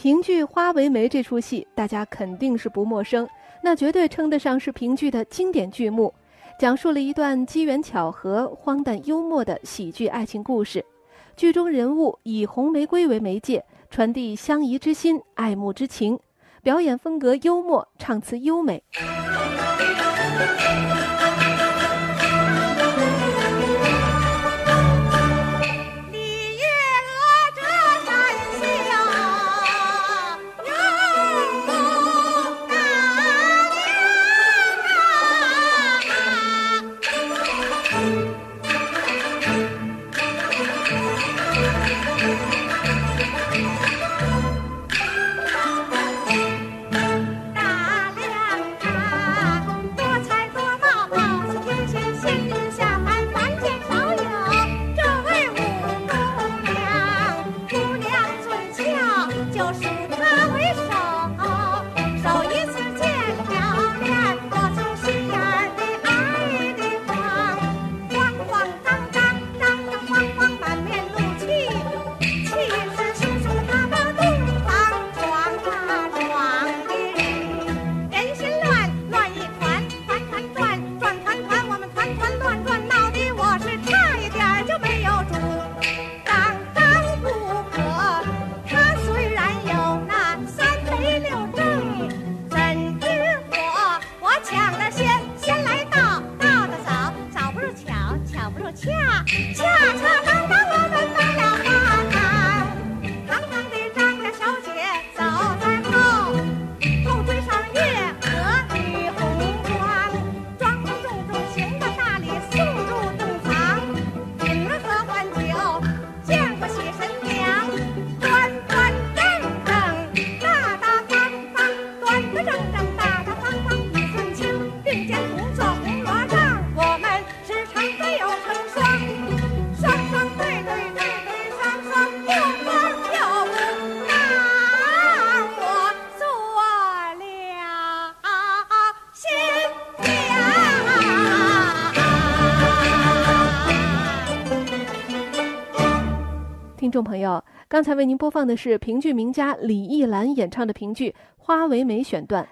评剧《花为媒》这出戏，大家肯定是不陌生，那绝对称得上是评剧的经典剧目，讲述了一段机缘巧合、荒诞幽默的喜剧爱情故事。剧中人物以红玫瑰为媒介，传递相宜之心、爱慕之情，表演风格幽默，唱词优美。并肩同坐红罗帐，我们时常飞又成双，双双对对对对双双又欢又忙，我做了新娘。听众朋友，刚才为您播放的是评剧名家李艺兰演唱的评剧《花为媒》选段。